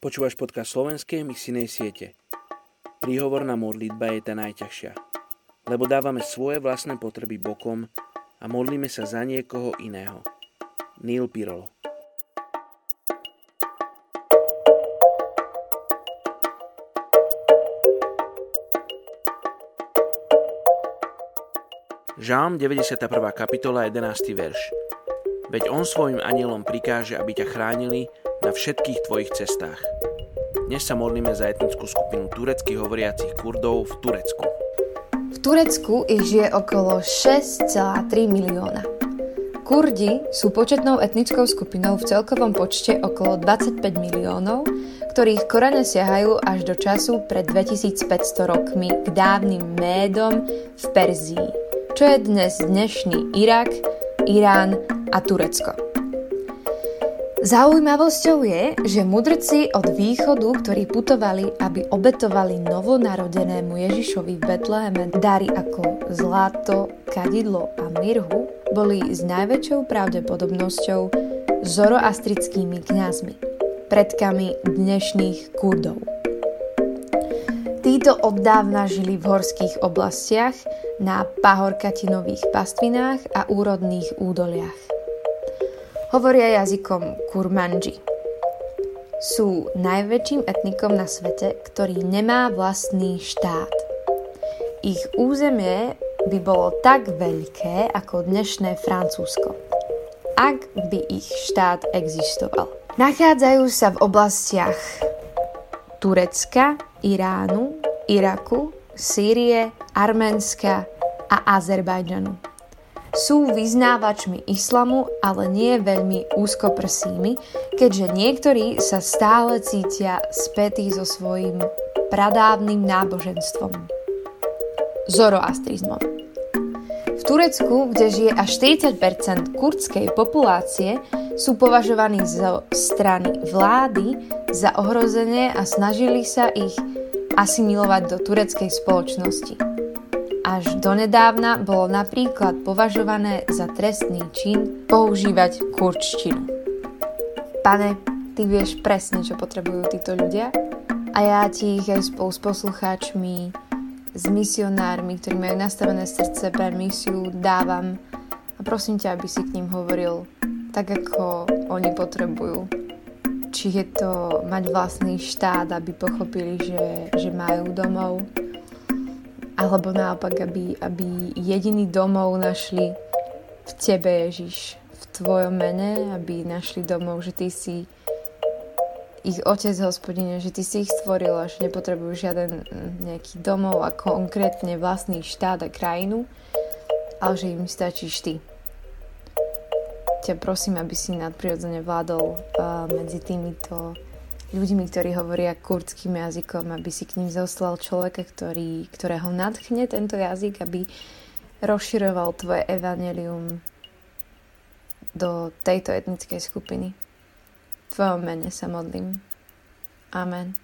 Počúvaš podcast slovenskej misijnej siete. Príhovorná modlitba je tá najťažšia, lebo dávame svoje vlastné potreby bokom a modlíme sa za niekoho iného. Neil Pirolo Žálm 91. kapitola 11. verš Veď on svojim anielom prikáže, aby ťa chránili na všetkých tvojich cestách. Dnes sa modlíme za etnickú skupinu tureckých hovoriacich Kurdov v Turecku. V Turecku ich žije okolo 6,3 milióna. Kurdi sú početnou etnickou skupinou v celkovom počte okolo 25 miliónov, ktorých korene siahajú až do času pred 2500 rokmi k dávnym Médom v Perzii, čo je dnes dnešný Irak, Irán a Turecko. Zaujímavosťou je, že mudrci od východu, ktorí putovali, aby obetovali novonarodenému Ježišovi v Betleheme dary ako zlato, kadidlo a mirhu, boli s najväčšou pravdepodobnosťou zoroastrickými kňazmi, predkami dnešných Kurdov. Títo oddávna žili v horských oblastiach, na pahorkatinových pastvinách a úrodných údoliach hovoria jazykom kurmanji. Sú najväčším etnikom na svete, ktorý nemá vlastný štát. Ich územie by bolo tak veľké ako dnešné Francúzsko, ak by ich štát existoval. Nachádzajú sa v oblastiach Turecka, Iránu, Iraku, Sýrie, Arménska a Azerbajdžanu. Sú vyznávačmi islamu, ale nie veľmi úzkoprsými, keďže niektorí sa stále cítia spätí so svojím pradávnym náboženstvom. Zoroastrizmom. V Turecku, kde žije až 40% kurdskej populácie, sú považovaní zo strany vlády za ohrozené a snažili sa ich asimilovať do tureckej spoločnosti. Až donedávna bolo napríklad považované za trestný čin používať kurčtinu. Pane, ty vieš presne, čo potrebujú títo ľudia a ja ti ich aj spolu s poslucháčmi, s misionármi, ktorí majú nastavené srdce pre misiu, dávam a prosím ťa, aby si k ním hovoril tak, ako oni potrebujú. Či je to mať vlastný štát, aby pochopili, že, že majú domov, alebo naopak, aby, aby jediný domov našli v Tebe, Ježiš, v Tvojom mene, aby našli domov, že Ty si ich Otec, hospodine, že Ty si ich stvoril a že nepotrebujú žiaden nejaký domov a konkrétne vlastný štát a krajinu, ale že im stačíš Ty. Ťa prosím, aby si nadprirodzene vládol medzi týmito ľuďmi, ktorí hovoria kurdským jazykom, aby si k ním zoslal človeka, ktorý, ktorého nadchne tento jazyk, aby rozširoval tvoje evanelium do tejto etnickej skupiny. V tvojom mene sa modlím. Amen.